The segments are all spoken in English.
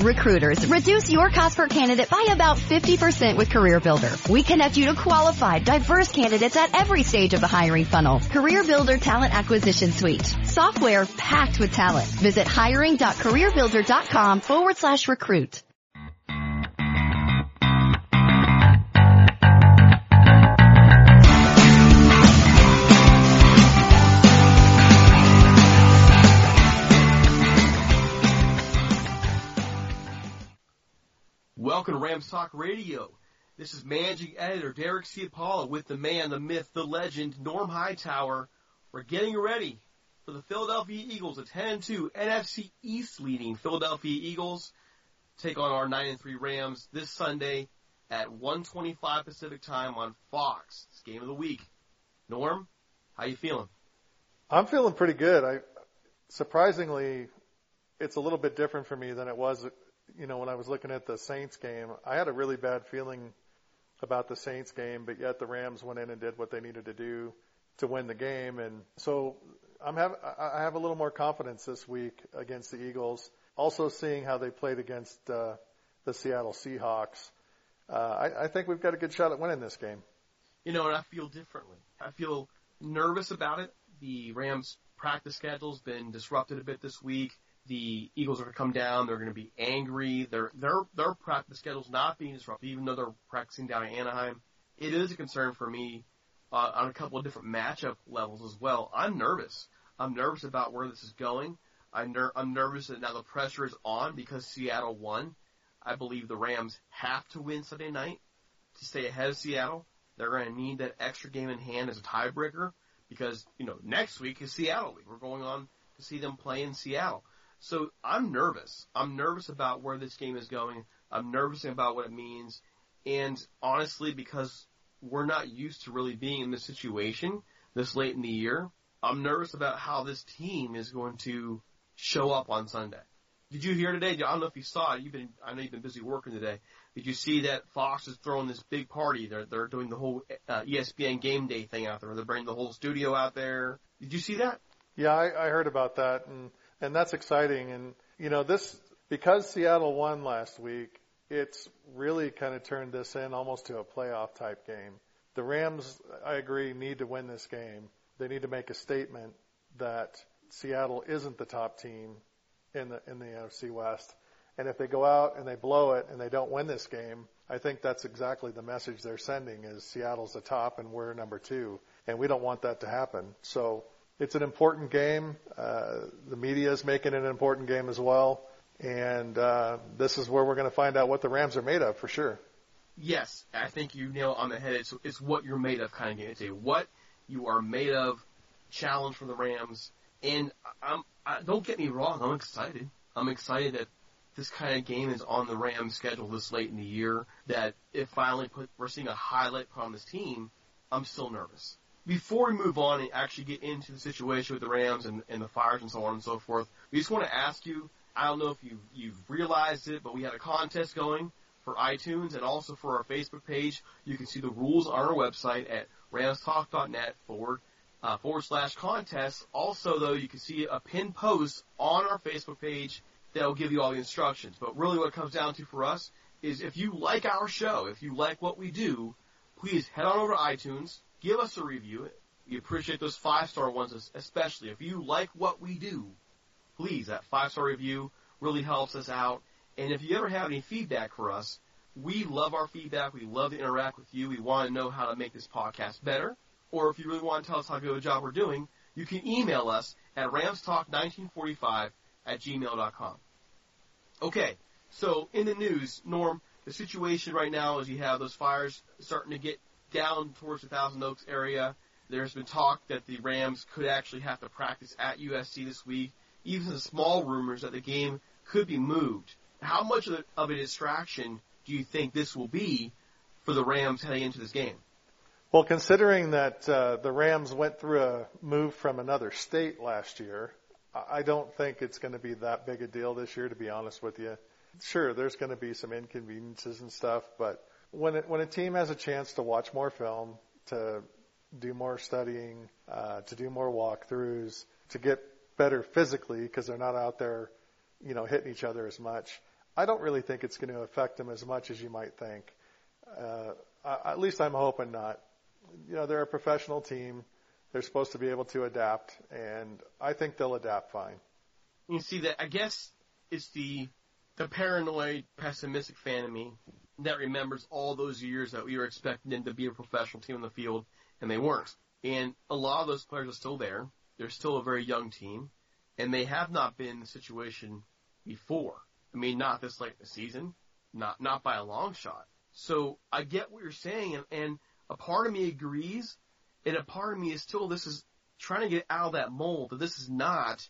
Recruiters, reduce your cost per candidate by about 50% with CareerBuilder. We connect you to qualified, diverse candidates at every stage of the hiring funnel. CareerBuilder Talent Acquisition Suite. Software packed with talent. Visit hiring.careerbuilder.com forward slash recruit. Welcome to Rams Talk Radio. This is managing editor Derek Ciapala with the man, the myth, the legend, Norm Hightower. We're getting ready for the Philadelphia Eagles, a 10-2 NFC East leading Philadelphia Eagles take on our 9-3 Rams this Sunday at 1:25 Pacific time on Fox. It's game of the week. Norm, how you feeling? I'm feeling pretty good. I surprisingly, it's a little bit different for me than it was you know, when I was looking at the Saints game, I had a really bad feeling about the Saints game, but yet the Rams went in and did what they needed to do to win the game. And so I'm have, I have a little more confidence this week against the Eagles. Also seeing how they played against uh, the Seattle Seahawks. Uh, I, I think we've got a good shot at winning this game. You know, and I feel differently. I feel nervous about it. The Rams practice schedule's been disrupted a bit this week the Eagles are going to come down. They're going to be angry. Their their their practice schedule's not being disrupted, even though they're practicing down in Anaheim. It is a concern for me uh, on a couple of different matchup levels as well. I'm nervous. I'm nervous about where this is going. I'm, ner- I'm nervous that now the pressure is on because Seattle won. I believe the Rams have to win Sunday night to stay ahead of Seattle. They're going to need that extra game in hand as a tiebreaker because, you know, next week is Seattle week. We're going on to see them play in Seattle. So I'm nervous. I'm nervous about where this game is going. I'm nervous about what it means. And honestly, because we're not used to really being in this situation this late in the year, I'm nervous about how this team is going to show up on Sunday. Did you hear today? I don't know if you saw it. You've been, I know you've been busy working today. Did you see that Fox is throwing this big party? They're they're doing the whole uh, ESPN game day thing out there. They're bringing the whole studio out there. Did you see that? Yeah, I, I heard about that, and and that's exciting. And you know, this because Seattle won last week, it's really kind of turned this in almost to a playoff type game. The Rams, I agree, need to win this game. They need to make a statement that Seattle isn't the top team in the in the NFC West. And if they go out and they blow it and they don't win this game, I think that's exactly the message they're sending is Seattle's the top and we're number two. And we don't want that to happen. So it's an important game. Uh, the media is making it an important game as well. And uh, this is where we're going to find out what the Rams are made of for sure. Yes, I think you nail it on the head. It's, it's what you're made of kind of game. It's a what you are made of challenge for the Rams. And I'm, I, don't get me wrong, I'm excited. I'm excited that this kind of game is on the Rams schedule this late in the year. That if finally put, we're seeing a highlight put on this team, I'm still nervous before we move on and actually get into the situation with the Rams and, and the fires and so on and so forth, we just want to ask you, I don't know if you, you've realized it, but we had a contest going for iTunes and also for our Facebook page. You can see the rules on our website at ramstalk.net forward, uh, forward slash contest. Also, though, you can see a pinned post on our Facebook page that will give you all the instructions. But really what it comes down to for us is if you like our show, if you like what we do, please head on over to iTunes, give us a review. We appreciate those five star ones, especially if you like what we do. Please, that five star review really helps us out. And if you ever have any feedback for us, we love our feedback. We love to interact with you. We want to know how to make this podcast better. Or if you really want to tell us how good a job we're doing, you can email us at ramstalk1945 at gmail.com. Okay, so in the news, Norm, the situation right now is you have those fires starting to get down towards the Thousand Oaks area. There's been talk that the Rams could actually have to practice at USC this week. Even the small rumors that the game could be moved. How much of, a distraction do you think this will be for the Rams heading into this game? Well, considering that uh, the Rams went through a move from another state last year, I don't think it's going to be that big a deal this year, to be honest with you. Sure, there's going to be some inconveniences and stuff, but when it, when a team has a chance to watch more film, to do more studying, uh, to do more walkthroughs, to get better physically because they're not out there, you know, hitting each other as much. I don't really think it's going to affect them as much as you might think. Uh, at least I'm hoping not. You know, they're a professional team. They're supposed to be able to adapt, and I think they'll adapt fine. You see that? I guess it's the the paranoid, pessimistic fan of me that remembers all those years that we were expecting them to be a professional team on the field, and they weren't. And a lot of those players are still there. They're still a very young team, and they have not been in the situation before. I mean, not this late in the season, not not by a long shot. So I get what you're saying, and, and a part of me agrees, and a part of me is still this is trying to get out of that mold that this is not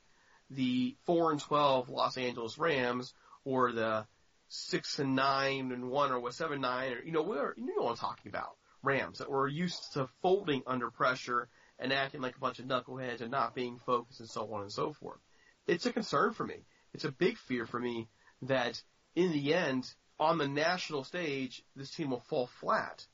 the four and twelve Los Angeles Rams or the six and nine and one or what seven nine or you know we're you know what I'm talking about Rams that were used to folding under pressure and acting like a bunch of knuckleheads and not being focused and so on and so forth. It's a concern for me. It's a big fear for me that in the end, on the national stage, this team will fall flat.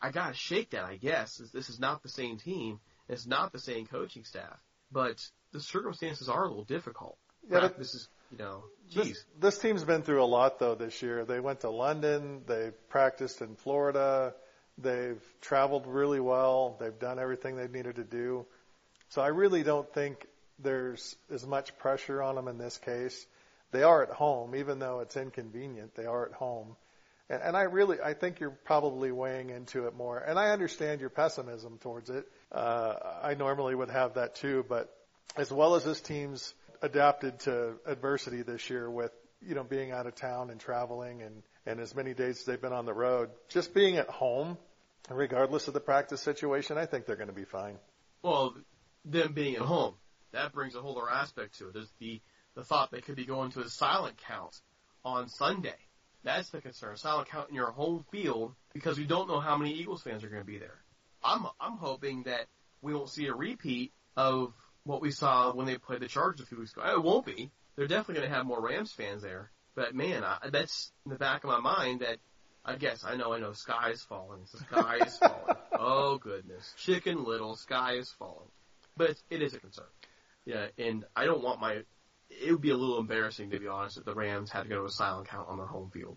I gotta shake that, I guess. This is not the same team. It's not the same coaching staff. But the circumstances are a little difficult. Yeah, this is, you know, geez. This, this team's been through a lot though this year. They went to London. They practiced in Florida. They've traveled really well. They've done everything they needed to do. So I really don't think there's as much pressure on them in this case. They are at home, even though it's inconvenient. They are at home. And, and I really, I think you're probably weighing into it more. And I understand your pessimism towards it. Uh, I normally would have that too, but as well as this team's adapted to adversity this year with, you know, being out of town and traveling and, and as many days as they've been on the road, just being at home regardless of the practice situation, I think they're going to be fine. Well, them being at home, that brings a whole other aspect to it. There's the the thought they could be going to a silent count on Sunday. That's the concern. Silent count in your home field because we don't know how many Eagles fans are going to be there. I'm I'm hoping that we won't see a repeat of what we saw when they played the Chargers a few weeks ago. It won't be. They're definitely going to have more Rams fans there. But man, I, that's in the back of my mind that I guess I know, I know. Sky is falling. Sky is falling. Oh goodness, Chicken Little, sky is falling. But it's, it is a concern. Yeah, and I don't want my. It would be a little embarrassing to be honest if the Rams had to go to a silent count on their home field.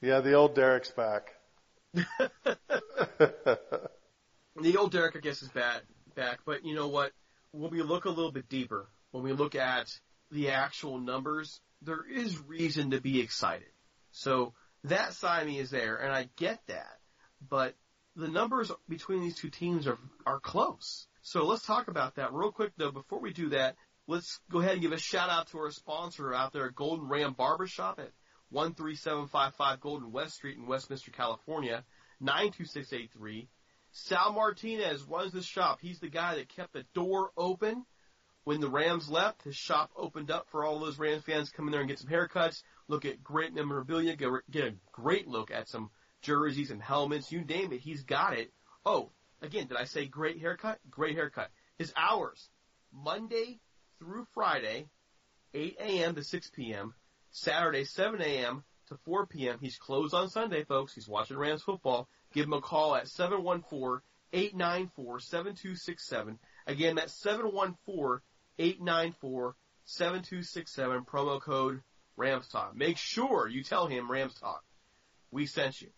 Yeah, the old Derek's back. the old Derek, I guess, is back. Back, but you know what? When we look a little bit deeper, when we look at the actual numbers, there is reason to be excited. So that side of me is there, and I get that. But the numbers between these two teams are are close. So let's talk about that real quick though. Before we do that, let's go ahead and give a shout out to our sponsor out there, Golden Ram Barbershop at 13755 Golden West Street in Westminster, California, 92683. Sal Martinez runs the shop. He's the guy that kept the door open when the Rams left. His shop opened up for all those Rams fans come in there and get some haircuts look at great memorabilia, get a great look at some jerseys and helmets, you name it, he's got it. Oh, again, did I say great haircut? Great haircut. His hours, Monday through Friday, 8 a.m. to 6 p.m., Saturday, 7 a.m. to 4 p.m. He's closed on Sunday, folks. He's watching Rams football. Give him a call at 714-894-7267. Again, that's 714-894-7267, promo code Rams Talk. Make sure you tell him Rams Talk. We sent you.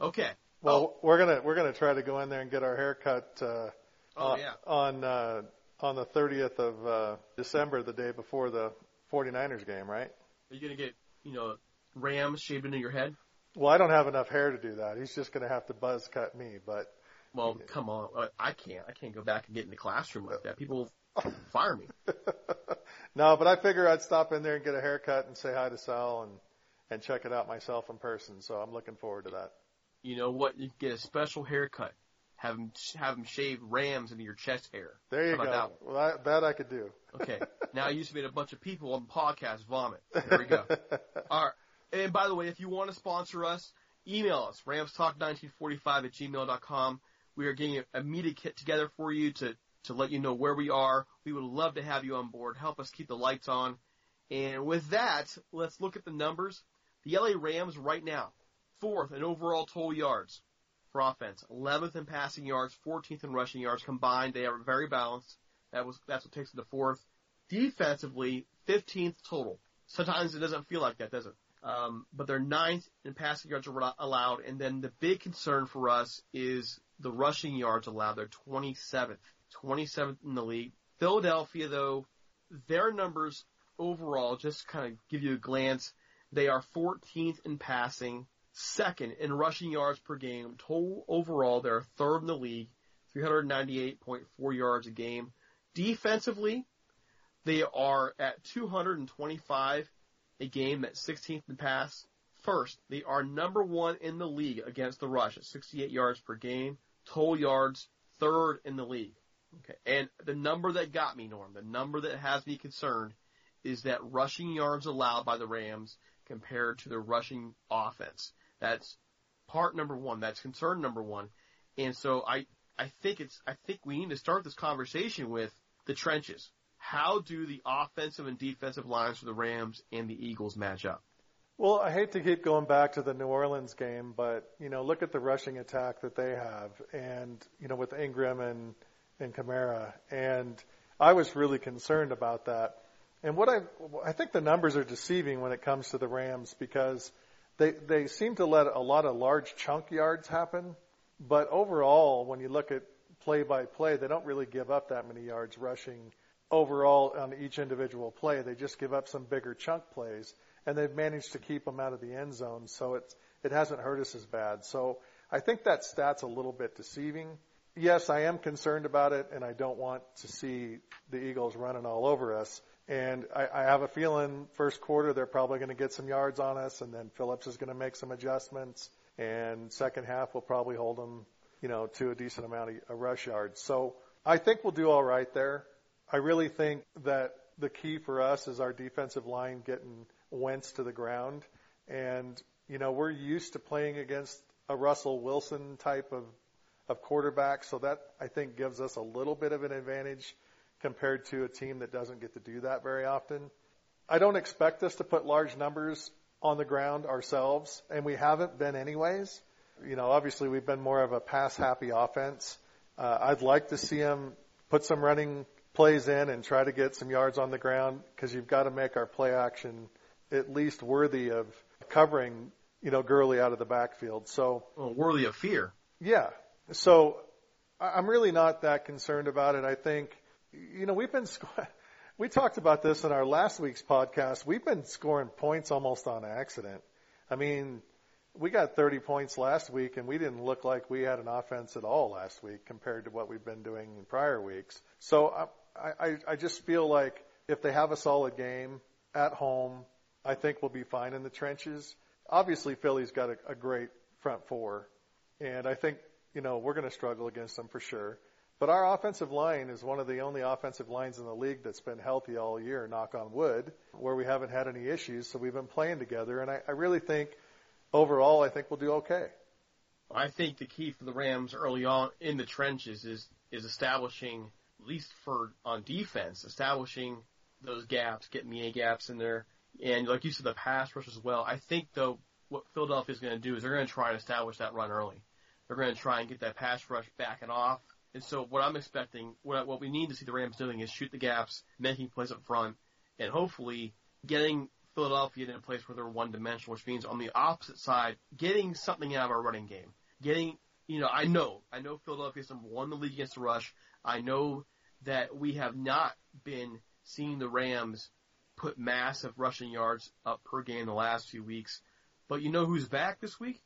Okay. Well, we're gonna we're gonna try to go in there and get our hair cut uh, Oh on yeah. on, uh, on the 30th of uh, December, the day before the 49ers game, right? Are you gonna get you know Rams shaved into your head? Well, I don't have enough hair to do that. He's just gonna have to buzz cut me, but Well, come on, I can't. I can't go back and get in the classroom like that. People will fire me. no, but I figure I'd stop in there and get a haircut and say hi to Sal and and check it out myself in person. So I'm looking forward to that. You know what? You get a special haircut. Have him have him shave Rams into your chest hair. There you go. about Well, that, that I could do. Okay. now you just made a bunch of people on the podcast vomit. There we go. All right. And by the way, if you want to sponsor us, email us, ramstalk1945 at gmail.com. We are getting a, media kit together for you to, to let you know where we are. We would love to have you on board. Help us keep the lights on. And with that, let's look at the numbers. The LA Rams right now, fourth in overall total yards for offense, 11th in passing yards, 14th in rushing yards combined. They are very balanced. That was that's what takes it to fourth. Defensively, 15th total. Sometimes it doesn't feel like that, does it? Um, but they're ninth in passing yards allowed, and then the big concern for us is the rushing yards allowed. They're 27th, 27th in the league. Philadelphia, though, their numbers overall, just to kind of give you a glance, they are 14th in passing, second in rushing yards per game. Total overall, they're third in the league, 398.4 yards a game. Defensively, they are at 225 a game at 16th in pass. First, they are number one in the league against the rush at 68 yards per game. Total yards, third in the league. Okay. And the number that got me, Norm, the number that has me concerned is that rushing yards allowed by the Rams compared to the rushing offense. That's part number one. That's concern number one. And so I, I think it's, I think we need to start this conversation with the trenches. How do the offensive and defensive lines for the Rams and the Eagles match up? Well, I hate to keep going back to the New Orleans game, but you know, look at the rushing attack that they have, and you know, with Ingram and and Kamara, and I was really concerned about that. And what I I think the numbers are deceiving when it comes to the Rams because they they seem to let a lot of large chunk yards happen, but overall, when you look at play by play, they don't really give up that many yards rushing overall on each individual play. They just give up some bigger chunk plays, and they've managed to keep them out of the end zone, so it's it hasn't hurt us as bad. So I think that stat's a little bit deceiving. Yes, I am concerned about it, and I don't want to see the Eagles running all over us. And I, I have a feeling first quarter they're probably going to get some yards on us, and then Phillips is going to make some adjustments. And second half we'll probably hold them, you know, to a decent amount of, of rush yards. So I think we'll do all right there. I really think that the key for us is our defensive line getting Wentz to the ground. And, you know, we're used to playing against a Russell Wilson type of, of quarterback. So that I think gives us a little bit of an advantage compared to a team that doesn't get to do that very often. I don't expect us to put large numbers on the ground ourselves, and we haven't been anyways. You know, obviously we've been more of a pass happy offense. Uh, I'd like to see them put some running plays in and try to get some yards on the ground because you've got to make our play action at least worthy of covering, you know, Gurley out of the backfield. So, well, worthy of fear. Yeah. So I'm really not that concerned about it. I think, you know, we've been, we talked about this in our last week's podcast. We've been scoring points almost on accident. I mean, we got 30 points last week and we didn't look like we had an offense at all last week compared to what we've been doing in prior weeks. So I, I, just feel like if they have a solid game at home, I think we'll be fine in the trenches. Obviously, Philly's got a, a great front four, and I think you know we're going to struggle against them for sure. But our offensive line is one of the only offensive lines in the league that's been healthy all year, knock on wood, where we haven't had any issues. So we've been playing together, and I, I really think overall, I think we'll do okay. I think the key for the Rams early on in the trenches is is establishing, at least for on defense, establishing those gaps, getting the A gaps in there, and like you said, the pass rush as well. I think though what Philadelphia is going to do is they're going to try and establish that run early. They're going to try and get that pass rush backing off. And so what I'm expecting, what what we need to see the Rams doing is shoot the gaps, making plays up front, and hopefully getting Philadelphia in a place where they're one dimensional, which means on the opposite side, getting something out of our running game. getting, you know, I know, I know Philadelphia's number one in the league against the rush. I know that we have not been seeing the Rams put massive rushing yards up per game the last few weeks. But you know who's back this week?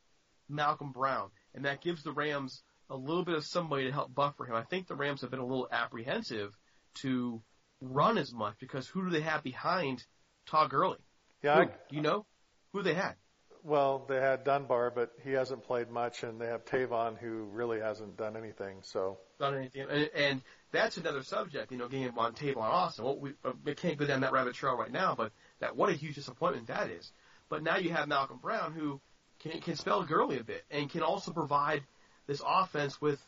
Malcolm Brown. And that gives the Rams a little bit of somebody to help buffer him. I think the Rams have been a little apprehensive to run as much because who do they have behind Todd Gurley? Yeah, Who? I, you know who they had? Well, they had Dunbar, but he hasn't played much, and they have Tavon, who really hasn't done anything. So Not anything. And, and that's another subject, you know, getting on Tavon Austin. Well, we, we can't go down that rabbit trail right now, but that what a huge disappointment that is. But now you have Malcolm Brown who can can spell Gurley a bit and can also provide this offense with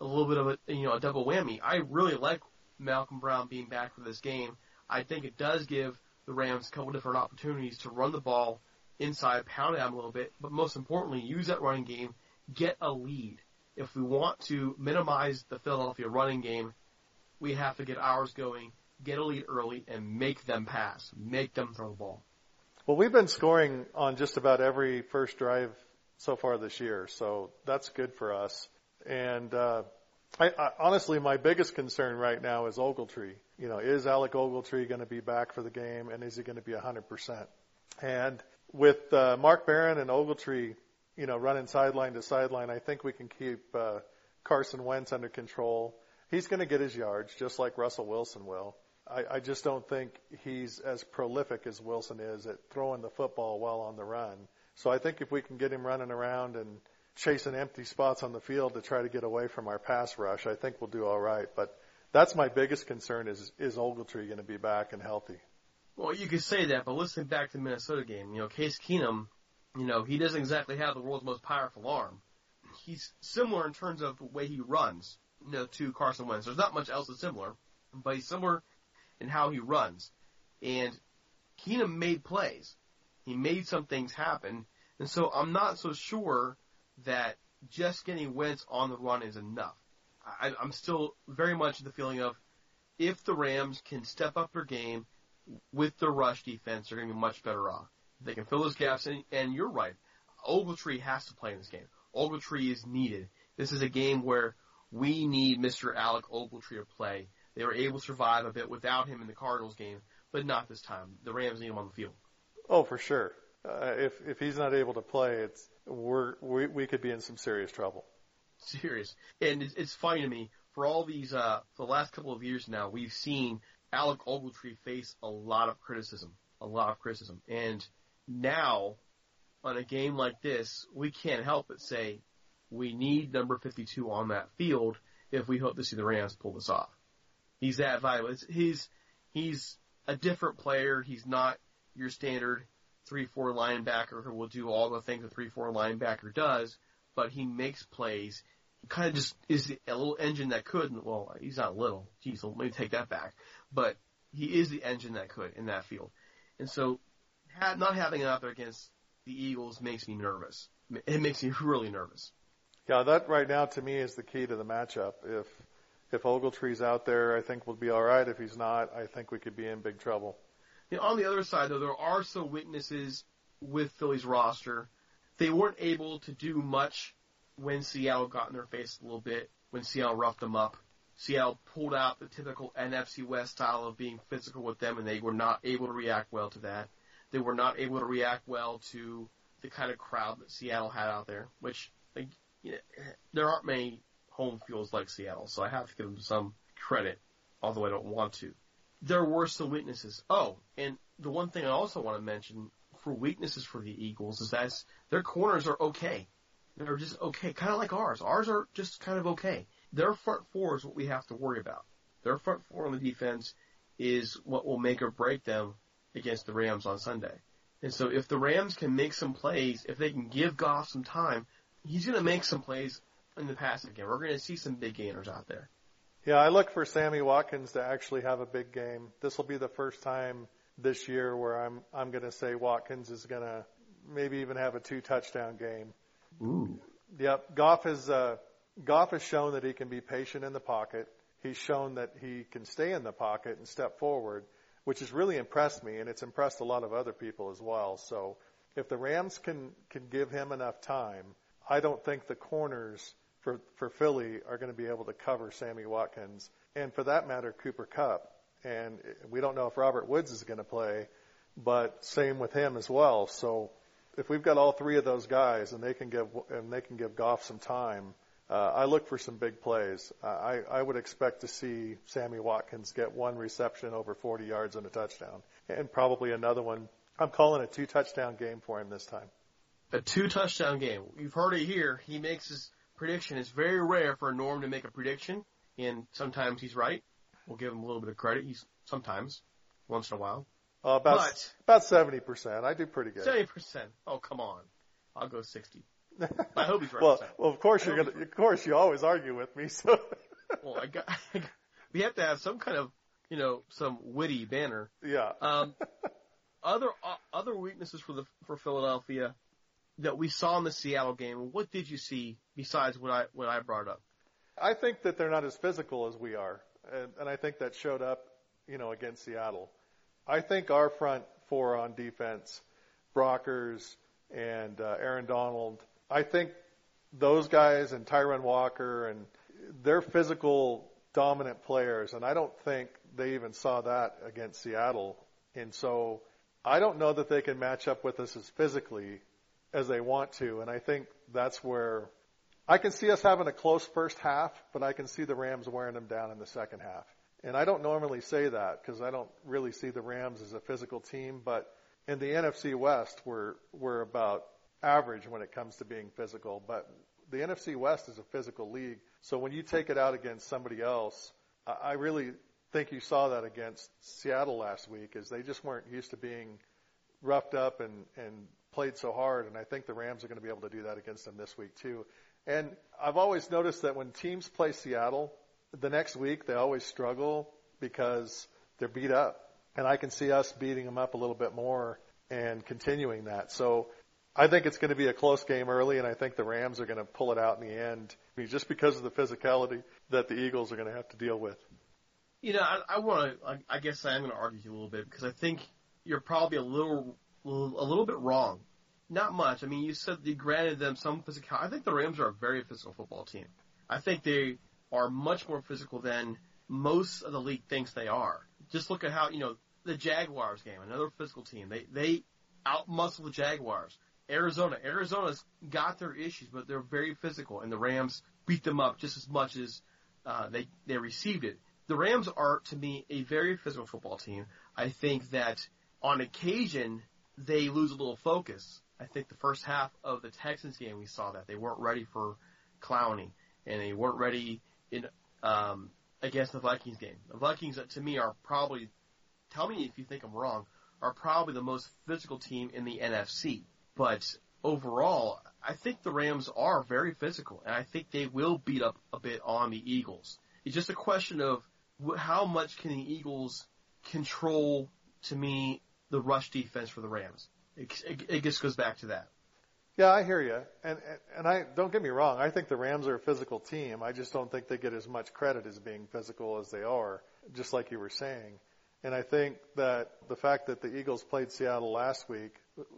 a little bit of a you know a double whammy. I really like Malcolm Brown being back for this game. I think it does give the Rams a couple different opportunities to run the ball inside, pound it out a little bit, but most importantly, use that running game, get a lead. If we want to minimize the Philadelphia running game, we have to get ours going, get a lead early, and make them pass, make them throw the ball. Well, we've been scoring on just about every first drive so far this year, so that's good for us. And uh, I, I, honestly, my biggest concern right now is Ogletree. You know, is Alec Ogletree going to be back for the game, and is he going to be 100%? And with uh, Mark Barron and Ogletree, you know, running sideline to sideline, I think we can keep uh, Carson Wentz under control. He's going to get his yards, just like Russell Wilson will. I, I just don't think he's as prolific as Wilson is at throwing the football while on the run. So I think if we can get him running around and chasing empty spots on the field to try to get away from our pass rush, I think we'll do all right. But that's my biggest concern is is Ogletree going to be back and healthy? Well, you could say that, but listening back to the Minnesota game, you know, Case Keenum, you know, he doesn't exactly have the world's most powerful arm. He's similar in terms of the way he runs, you know, to Carson Wentz. There's not much else that's similar, but he's similar in how he runs. And Keenum made plays. He made some things happen. And so I'm not so sure that just getting Wentz on the run is enough. I, I'm still very much the feeling of if the Rams can step up their game with the rush defense, they're going to be much better off. They can fill those gaps, and, and you're right. Ogletree has to play in this game. Ogletree is needed. This is a game where we need Mr. Alec Ogletree to play. They were able to survive a bit without him in the Cardinals game, but not this time. The Rams need him on the field. Oh, for sure. Uh, if if he's not able to play, it's we're we, we could be in some serious trouble. Serious. And it's, it's funny to me, for all these, uh, for the last couple of years now, we've seen Alec Ogletree face a lot of criticism. A lot of criticism. And now, on a game like this, we can't help but say, we need number 52 on that field if we hope to see the Rams pull this off. He's that valuable. It's, he's, he's a different player. He's not your standard 3-4 linebacker who will do all the things a 3-4 linebacker does, but he makes plays. He kind of just is a little engine that could, well, he's not little. Jeez, let me take that back. But he is the engine that could in that field. And so, ha- not having him out there against the Eagles makes me nervous. It makes me really nervous. Yeah, that right now to me is the key to the matchup. If if Ogletree's out there, I think we'll be all right. If he's not, I think we could be in big trouble. You know, on the other side, though, there are some weaknesses with Philly's roster. They weren't able to do much when Seattle got in their face a little bit, when Seattle roughed them up. Seattle pulled out the typical NFC West style of being physical with them, and they were not able to react well to that. They were not able to react well to the kind of crowd that Seattle had out there, which like, you know, there aren't many home fields like Seattle, so I have to give them some credit, although I don't want to. There were some weaknesses. Oh, and the one thing I also want to mention for weaknesses for the Eagles is that their corners are okay. They're just okay, kind of like ours. Ours are just kind of okay. Their front four is what we have to worry about. Their front four on the defense is what will make or break them against the Rams on Sunday. And so if the Rams can make some plays, if they can give Goff some time, he's going to make some plays in the passing game. We're going to see some big gainers out there. Yeah, I look for Sammy Watkins to actually have a big game. This will be the first time this year where I'm I'm going to say Watkins is going to maybe even have a two touchdown game. Ooh. Yep, Goff has uh, Goff has shown that he can be patient in the pocket. He's shown that he can stay in the pocket and step forward, which has really impressed me, and it's impressed a lot of other people as well. So if the Rams can can give him enough time, I don't think the corners for for Philly are going to be able to cover Sammy Watkins, and for that matter, Cooper Kupp. And we don't know if Robert Woods is going to play, but same with him as well. So if we've got all three of those guys and they can give and they can give Goff some time, uh, I look for some big plays. Uh, I, I would expect to see Sammy Watkins get one reception over 40 yards and a touchdown, and probably another one. I'm calling a two touchdown game for him this time. A two touchdown game. You've heard it here. He makes his prediction. It's very rare for Norm to make a prediction, and sometimes he's right. We'll give him a little bit of credit. He's sometimes, once in a while. Uh, about But- about 70 percent. I do pretty good. Seventy percent. Oh come on. I'll go sixty. I hope he's right. well, well, of course I you're gonna. Of course, you always argue with me. So Well, I got. we have to have some kind of, you know, some witty banner. yeah. Um, other uh, other weaknesses for the for Philadelphia that we saw in the Seattle game. What did you see besides what I what I brought up? I think that they're not as physical as we are, and, and I think that showed up, you know, against Seattle. I think our front four on defense, Brockers and uh, Aaron Donald, I think those guys and Tyrunn Walker and they're physical dominant players, and I don't think they even saw that against Seattle. And so I don't know that they can match up with us as physically as they want to, and I think that's where I can see us having a close first half, but I can see the Rams wearing them down in the second half. And I don't normally say that because I don't really see the Rams as a physical team, but in the NFC West, we're we're about average when it comes to being physical. But the NFC West is a physical league, so when you take it out against somebody else, I really think you saw that against Seattle last week, is they just weren't used to being roughed up and and played so hard, and I think the Rams are going to be able to do that against them this week too. And I've always noticed that when teams play Seattle, the next week they always struggle because they're beat up. And I can see us beating them up a little bit more and continuing that. So I think it's going to be a close game early, and I think the Rams are going to pull it out in the end I mean, just because of the physicality that the Eagles are going to have to deal with. You know, I, I want to. I, I guess I am going to argue you a little bit because I think you're probably a little, a little bit wrong. Not much. I mean, you said you granted them some physical. I think the Rams are a very physical football team. I think they are much more physical than most of the league thinks they are. Just look at how you know the Jaguars game, another physical team. They they outmuscle the Jaguars. Arizona, Arizona's got their issues, but they're very physical, and the Rams beat them up just as much as uh, they they received it. The Rams are, to me, a very physical football team. I think that on occasion they lose a little focus. I think the first half of the Texans game we saw that they weren't ready for Clowney, and they weren't ready in um, against the Vikings game. The Vikings, uh, to me, are probably tell me if you think I'm wrong, are probably the most physical team in the NFC. But overall, I think the Rams are very physical, and I think they will beat up a bit on the Eagles. It's just a question of how much can the Eagles control, to me, the rush defense for the Rams. It, it, it just goes back to that. Yeah, I hear you. And, and I don't get me wrong. I think the Rams are a physical team. I just don't think they get as much credit as being physical as they are, just like you were saying. And I think that the fact that the Eagles played Seattle last week,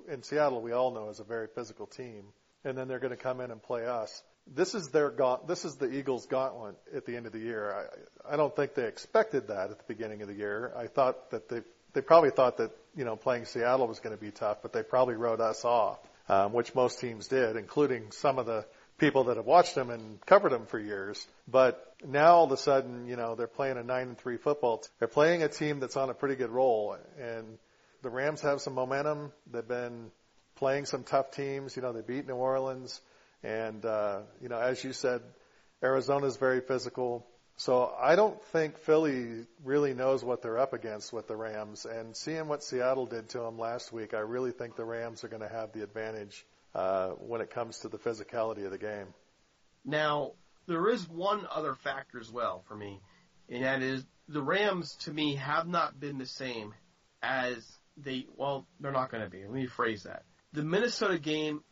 in Seattle we all know is a very physical team, and then they're going to come in and play us. This is their gaunt, this is the Eagles' gauntlet at the end of the year. I, I don't think they expected that at the beginning of the year. I thought that they they probably thought that you know playing Seattle was going to be tough, but they probably wrote us off, um, which most teams did, including some of the people that have watched them and covered them for years. But now all of a sudden, you know, they're playing a nine and three football. They're playing a team that's on a pretty good roll, and the Rams have some momentum. They've been playing some tough teams. You know, they beat New Orleans, and uh, you know, as you said, Arizona's very physical. So I don't think Philly really knows what they're up against with the Rams. And seeing what Seattle did to them last week, I really think the Rams are going to have the advantage uh, when it comes to the physicality of the game. Now, there is one other factor as well for me, and that is the Rams to me have not been the same as they, well, they're not going to be. Let me phrase that. The Minnesota game,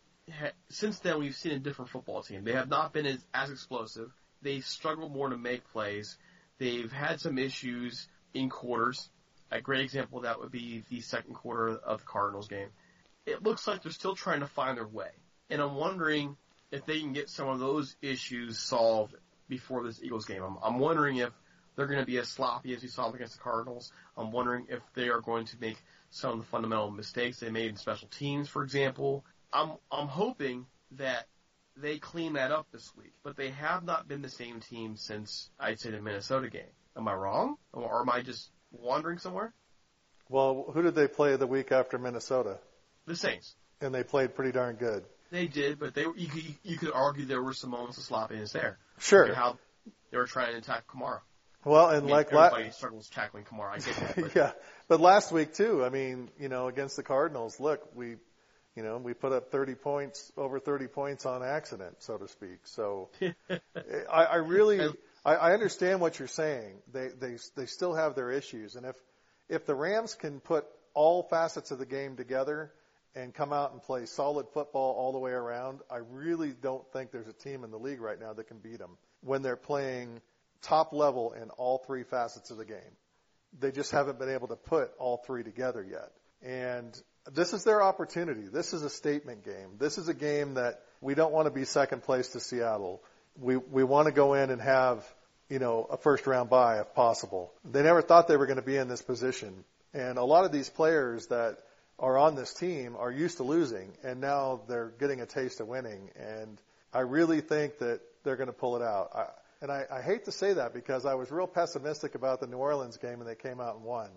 since then we've seen a different football team. They have not been as, as explosive. They struggle more to make plays. They've had some issues in quarters. A great example of that would be the second quarter of the Cardinals game. It looks like they're still trying to find their way. And I'm wondering if they can get some of those issues solved before this Eagles game. I'm, I'm wondering if they're going to be as sloppy as you saw against the Cardinals. I'm wondering if they are going to make some of the fundamental mistakes they made in special teams, for example. I'm I'm hoping that they clean that up this week, but they have not been the same team since I'd say the Minnesota game. Am I wrong, or am I just wandering somewhere? Well, who did they play the week after Minnesota? The Saints. And they played pretty darn good. They did, but they you could, you could argue there were some moments of sloppiness there. Sure. How they were trying to attack Kamara. Well, and I mean, like everybody la- struggles tackling Kamara. I get that. Yeah, but last week too. I mean, you know, against the Cardinals, look, we, you know, we put up 30 points, over 30 points on accident, so to speak. So, I, I really, I, I understand what you're saying. They, they, they still have their issues, and if, if the Rams can put all facets of the game together and come out and play solid football all the way around, I really don't think there's a team in the league right now that can beat them when they're playing top level in all three facets of the game. They just haven't been able to put all three together yet. And this is their opportunity. This is a statement game. This is a game that we don't want to be second place to Seattle. We we want to go in and have, you know, a first round bye if possible. They never thought they were going to be in this position. And a lot of these players that are on this team are used to losing and now they're getting a taste of winning and I really think that they're going to pull it out. I, and I, I hate to say that because I was real pessimistic about the New Orleans game and they came out and won.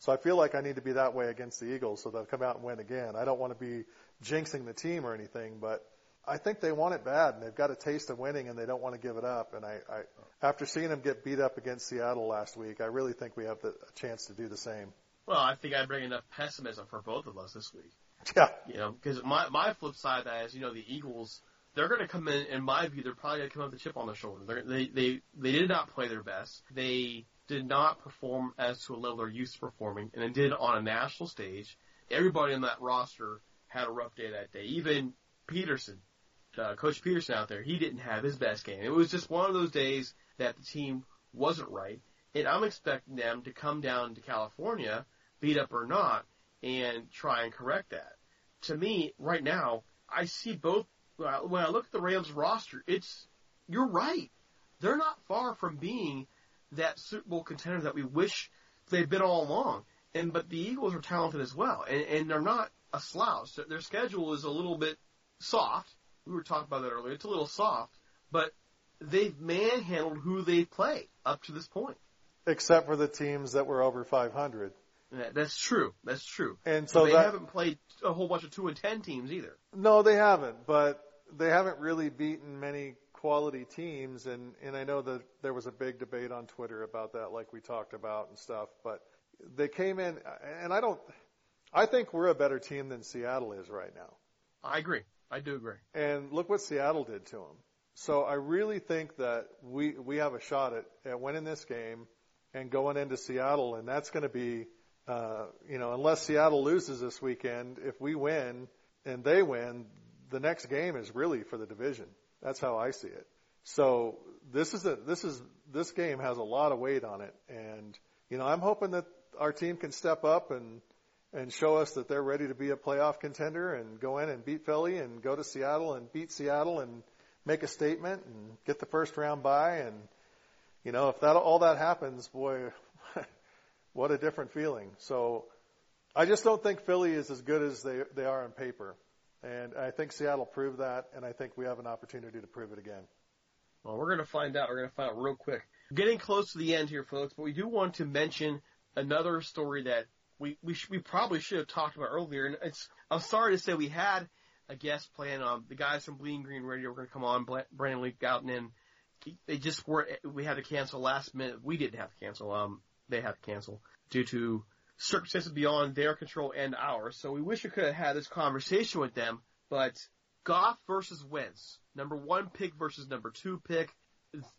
So I feel like I need to be that way against the Eagles so they'll come out and win again. I don't want to be jinxing the team or anything, but I think they want it bad and they've got a taste of winning and they don't want to give it up. And I, I after seeing them get beat up against Seattle last week, I really think we have the, a chance to do the same. well, I think I bring enough pessimism for both of us this week. Yeah. You know, because my my flip side of that is, you know, the Eagles they're going to come in. In my view, they're probably going to come up with a chip on their shoulder. They're, they they they did not play their best. They did not perform as to a level they're used to performing, and they did on a national stage. Everybody on that roster had a rough day that day. Even Pederson, uh, Coach Pederson out there, he didn't have his best game. It was just one of those days that the team wasn't right, and I'm expecting them to come down to California, beat up or not, and try and correct that. To me, right now, I see both. When I, when I look at the Rams roster, it's you're right. They're not far from being that Super Bowl contender that we wish they've been all along. And but the Eagles are talented as well, and, and they're not a slouch. Their- schedule is a little bit soft. We were talking about that earlier. It's a little soft, but they've manhandled who they play up to this point. Except for the teams that were over 500. And that- That's true. That's true. And So so they that, haven't played a whole bunch of two and ten teams either. No, they haven't, but they haven't really beaten many quality teams and and I know that there was a big debate on Twitter about that like we talked about and stuff, but they came in and I don't I think we're a better team than Seattle is right now. I agree. I do agree. And look what Seattle did to them. So I really think that we we have a shot at, at winning this game and going into Seattle, and that's going to be, uh, you know, unless Seattle loses this weekend, if we win and they win, the next game is really for the division. That's how I see it. So this is a this is this game has a lot of weight on it, and you know I'm hoping that our team can step up and and show us that they're ready to be a playoff contender and go in and beat Philly and go to Seattle and beat Seattle and make a statement and get the first round bye and you know if that all that happens boy what a different feeling so I just don't think Philly is as good as they they are on paper and I think Seattle proved that and I think we have an opportunity to prove it again Well, we're going to find out. We're going to find out real quick. Getting close to the end here, folks, but we do want to mention another story that we we, sh- we probably should have talked about earlier. And it's I'm sorry to say we had a guest plan. Um, the guys from Bleeding Green Radio were going to come on. Brandon Lee Gowton and they just were. We had to cancel last minute. We didn't have to cancel. Um, they had to cancel due to circumstances beyond their control and ours. So we wish we could have had this conversation with them. But Goff versus Wentz, number one pick versus number two pick.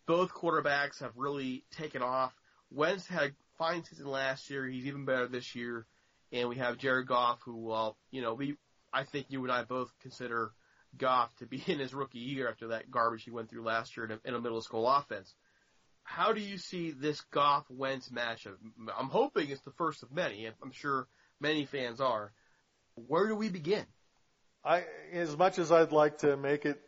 Both quarterbacks have really taken off. Wentz had a fine season last year. He's even better this year. And we have Jared Goff, who, well, you know, we, I think you and I both consider Goff to be in his rookie year after that garbage he went through last year in a, in a middle school offense. How do you see this Goff Wentz matchup? I'm hoping it's the first of many. I'm sure many fans are. Where do we begin? I, as much as I'd like to make it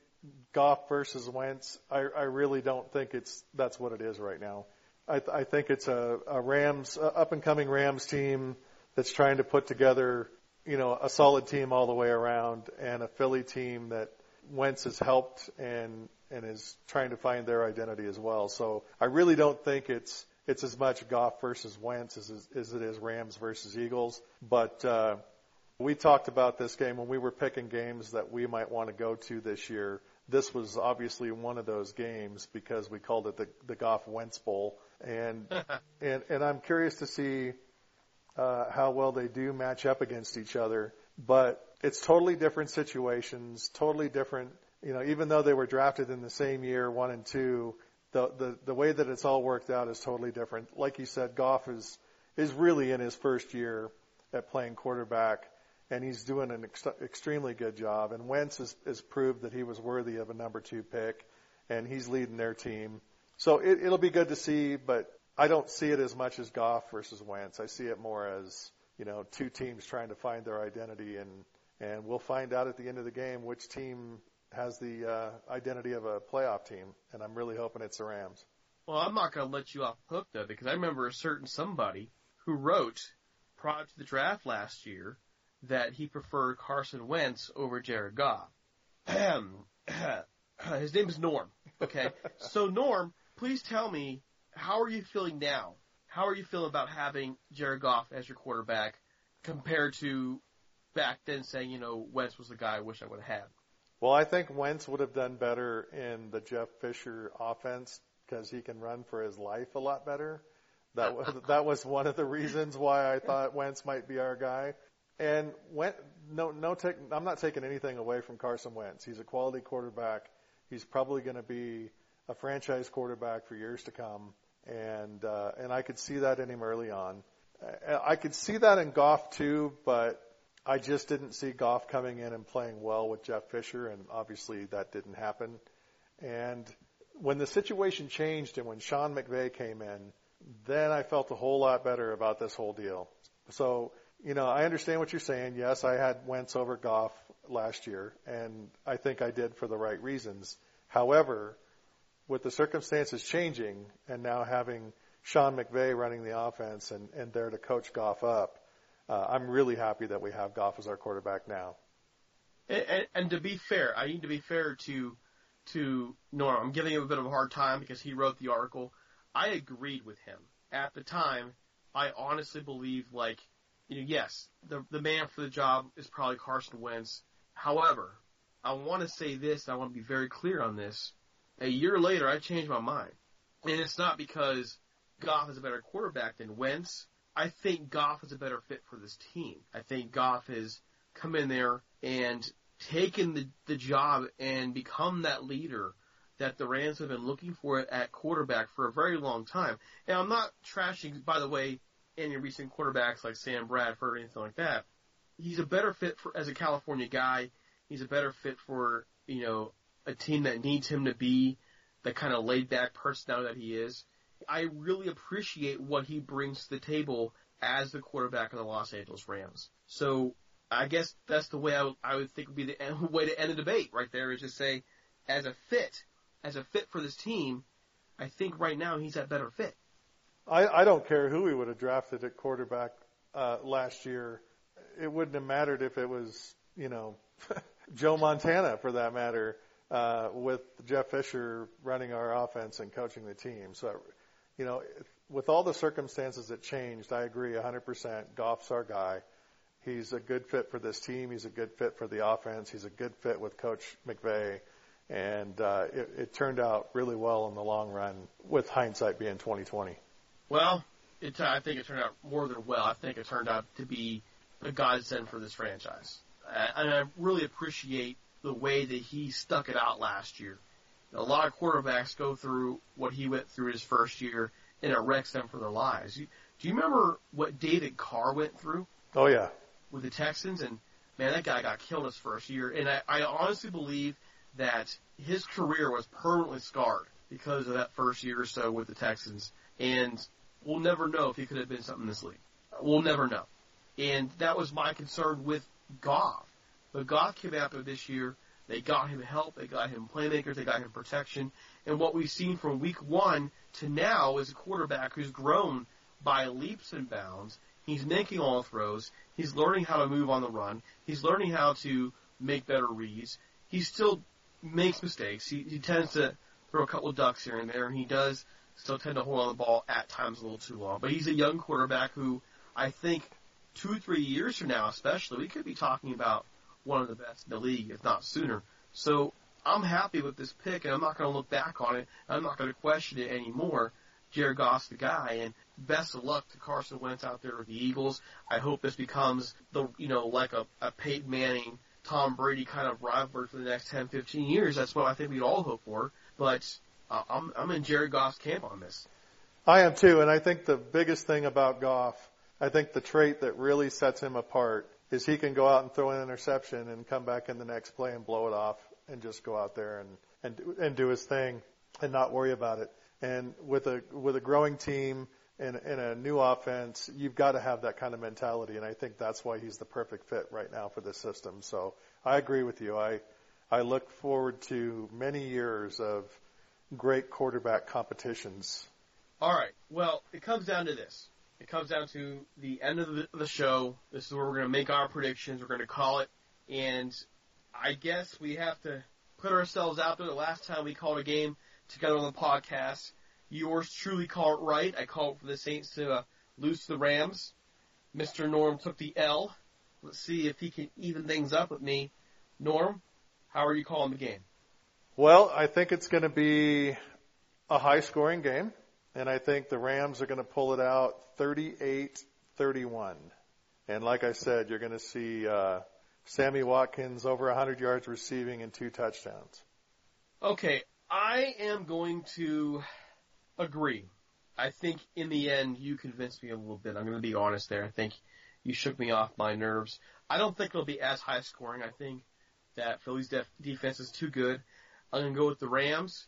Goff versus Wentz, I, I really don't think it's that's what it is right now. I, I think it's a, a Rams, a up and coming Rams team that's trying to put together, you know, a solid team all the way around, and a Philly team that Wentz has helped and and is trying to find their identity as well. So I really don't think it's it's as much Goff versus Wentz as, as it is Rams versus Eagles. But uh, we talked about this game when we were picking games that we might want to go to this year. This was obviously one of those games because we called it the, the Goff Wentz Bowl, and and and I'm curious to see uh, how well they do match up against each other. But it's totally different situations, totally different. You know, even though they were drafted in the same year, one and two, the the the way that it's all worked out is totally different. Like you said, Goff is is really in his first year at playing quarterback, and he's doing an ex- extremely good job. And Wentz has, has proved that he was worthy of a number two pick, and he's leading their team. So it, it'll be good to see, but I don't see it as much as Goff versus Wentz. I see it more as you know two teams trying to find their identity, and and we'll find out at the end of the game which team has the uh, identity of a playoff team, and I'm really hoping it's the Rams. Well, I'm not going to let you off the hook though, because I remember a certain somebody who wrote prior to the draft last year that he preferred Carson Wentz over Jared Goff. His name is Norm. Okay, so Norm, please tell me how are you feeling now? How are you feeling about having Jared Goff as your quarterback compared to back then saying, you know, Wentz was the guy I wish I would have had? Well, I think Wentz would have done better in the Jeff Fisher offense because he can run for his life a lot better. That was that was one of the reasons why I thought Wentz might be our guy. And Wentz, no, no, take, I'm not taking anything away from Carson Wentz. He's a quality quarterback. He's probably going to be a franchise quarterback for years to come, and uh, and I could see that in him early on. I could see that in Goff too, but I just didn't see Goff coming in and playing well with Jeff Fisher, and obviously that didn't happen. And when the situation changed and when Sean McVay came in, then I felt a whole lot better about this whole deal. So, you know, I understand what you're saying. Yes, I had Wentz over Goff last year, and I think I did for the right reasons. However, with the circumstances changing and now having Sean McVay running the offense and, and there to coach Goff up, uh, I'm really happy that we have Goff as our quarterback now. And, and, and to be fair, I need to be fair to to Norm. I'm giving him a bit of a hard time because he wrote the article. I agreed with him at the time. I honestly believe, like, you know, yes, the the man for the job is probably Carson Wentz. However, I want to say this. I want to be very clear on this. A year later, I changed my mind, and it's not because Goff is a better quarterback than Wentz. I think Goff is a better fit for this team. I think Goff has come in there and taken the, the job and become that leader that the Rams have been looking for at quarterback for a very long time. And I'm not trashing, by the way, any recent quarterbacks like Sam Bradford or anything like that. He's a better fit for as a California guy. He's a better fit for you know a team that needs him to be the kind of laid back personality that he is. I really appreciate what he brings to the table as the quarterback of the Los Angeles Rams. So I guess that's the way I would, think would be the way to end the debate right there is just say, as a fit, as a fit for this team, I think right now he's that better fit. I, I don't care who we would have drafted at quarterback uh, last year. It wouldn't have mattered if it was, you know, Joe Montana for that matter, uh, with Jeff Fisher running our offense and coaching the team. So you know, with all the circumstances that changed, I agree 100%. Goff's our guy. He's a good fit for this team. He's a good fit for the offense. He's a good fit with Coach McVay. And uh, it, it turned out really well in the long run, with hindsight being 2020. Well, it, I think it turned out more than well. I think it turned out to be a godsend for this franchise. And I really appreciate the way that he stuck it out last year a lot of quarterbacks go through what he went through his first year, and it wrecks them for their lives. You, do you remember what David Carr went through? Oh yeah, with the Texans, and man, that guy got killed his first year. And I, I honestly believe that his career was permanently scarred because of that first year or so with the Texans. And we'll never know if he could have been something in this league. We'll never know. And that was my concern with Goff. But Goff came out there this year They got him help. They got him playmakers. They got him protection. And what we've seen from week one to now is a quarterback who's grown by leaps and bounds. He's making all throws. He's learning how to move on the run. He's learning how to make better reads. He still makes mistakes. He, he tends to throw a couple of ducks here and there, and he does still tend to hold on the ball at times a little too long. But he's a young quarterback who I think two, three years from now, especially, we could be talking about one of the best in the league, if not sooner. So I'm happy with this pick, and I'm not going to look back on it. I'm not going to question it anymore. Jared Goff's the guy, and best of luck to Carson Wentz out there with the Eagles. I hope this becomes the, you know, like a, a Peyton Manning, Tom Brady kind of rivalry for the next 10, 15 years. That's what I think we'd all hope for. But uh, I'm, I'm in Jared Goff's camp on this. I am too, and I think the biggest thing about Goff, I think the trait that really sets him apart is he can go out and throw an interception and come back in the next play and blow it off and just go out there and and and do his thing and not worry about it. And with a with a growing team and, and a new offense, you've got to have that kind of mentality. And I think that's why he's the perfect fit right now for this system. So I agree with you. I I look forward to many years of great quarterback competitions. All right. Well, it comes down to this. It comes down to the end of the, the show. This is where we're going to make our predictions. We're going to call it. And I guess we have to put ourselves out there. The last time we called a game together on the podcast, yours truly called it right. I called for the Saints to uh, lose the Rams. Mr. Norm took the L. Let's see if he can even things up with me. Norm, how are you calling the game? Well, I think it's going to be a high scoring game, and I think the Rams are going to pull it out 38 31. And like I said, you're going to see uh, Sammy Watkins over 100 yards receiving and two touchdowns. Okay, I am going to agree. I think in the end you convinced me a little bit. I'm going to be honest there. I think you shook me off my nerves. I don't think it'll be as high scoring. I think that Philly's def- defense is too good. I'm going to go with the Rams,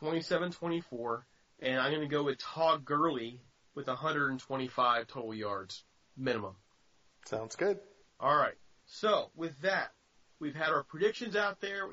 27-24, and I'm going to go with Todd Gurley with 125 total yards minimum. Sounds good. All right. So with that, we've had our predictions out there.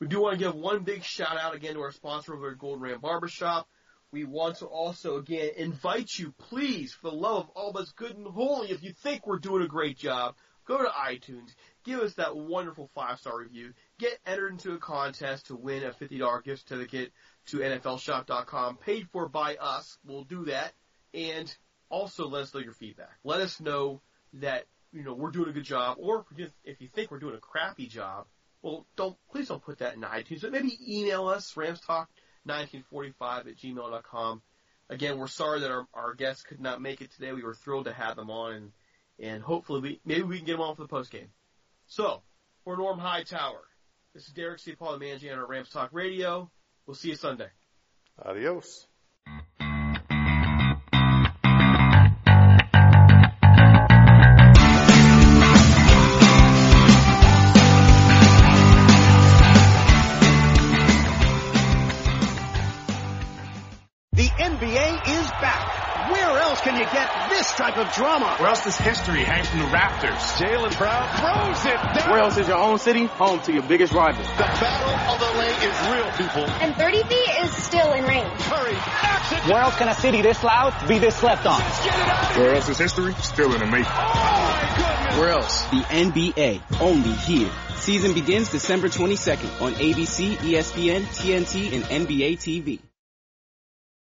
We do want to give one big shout out again to our sponsor over at Golden Ram Barbershop. We want to also again invite you, please, for the love of all that's good and holy, if you think we're doing a great job, go to iTunes, give us that wonderful five star review, get entered into a contest to win a $50 gift certificate to NFLshop.com, paid for by us. We'll do that. And also let us know your feedback. Let us know that, you know, we're doing a good job, or if you think we're doing a crappy job, well, don't, please don't put that in iTunes, but maybe email us, ramstalk1945 at gmail.com. Again, we're sorry that our, our guests could not make it today. We were thrilled to have them on and, and hopefully we, maybe we can get them on for the post game. So, for Norm Hightower, this is Derek C. Paul, the managing editor of Rams Talk Radio. We'll see you Sunday. Adios. Drama? Where else does history hang from the Raptors? Jaylen Brown throws it down. Where else is your own city home to your biggest rival? The battle of the LA is real, people. And 30 feet is still in range. Curry, action. Where else can a city this loud be this slept on? Where else is history still in the making? Oh, Where else? The NBA. Only here. Season begins December 22nd on ABC, ESPN, TNT, and NBA TV.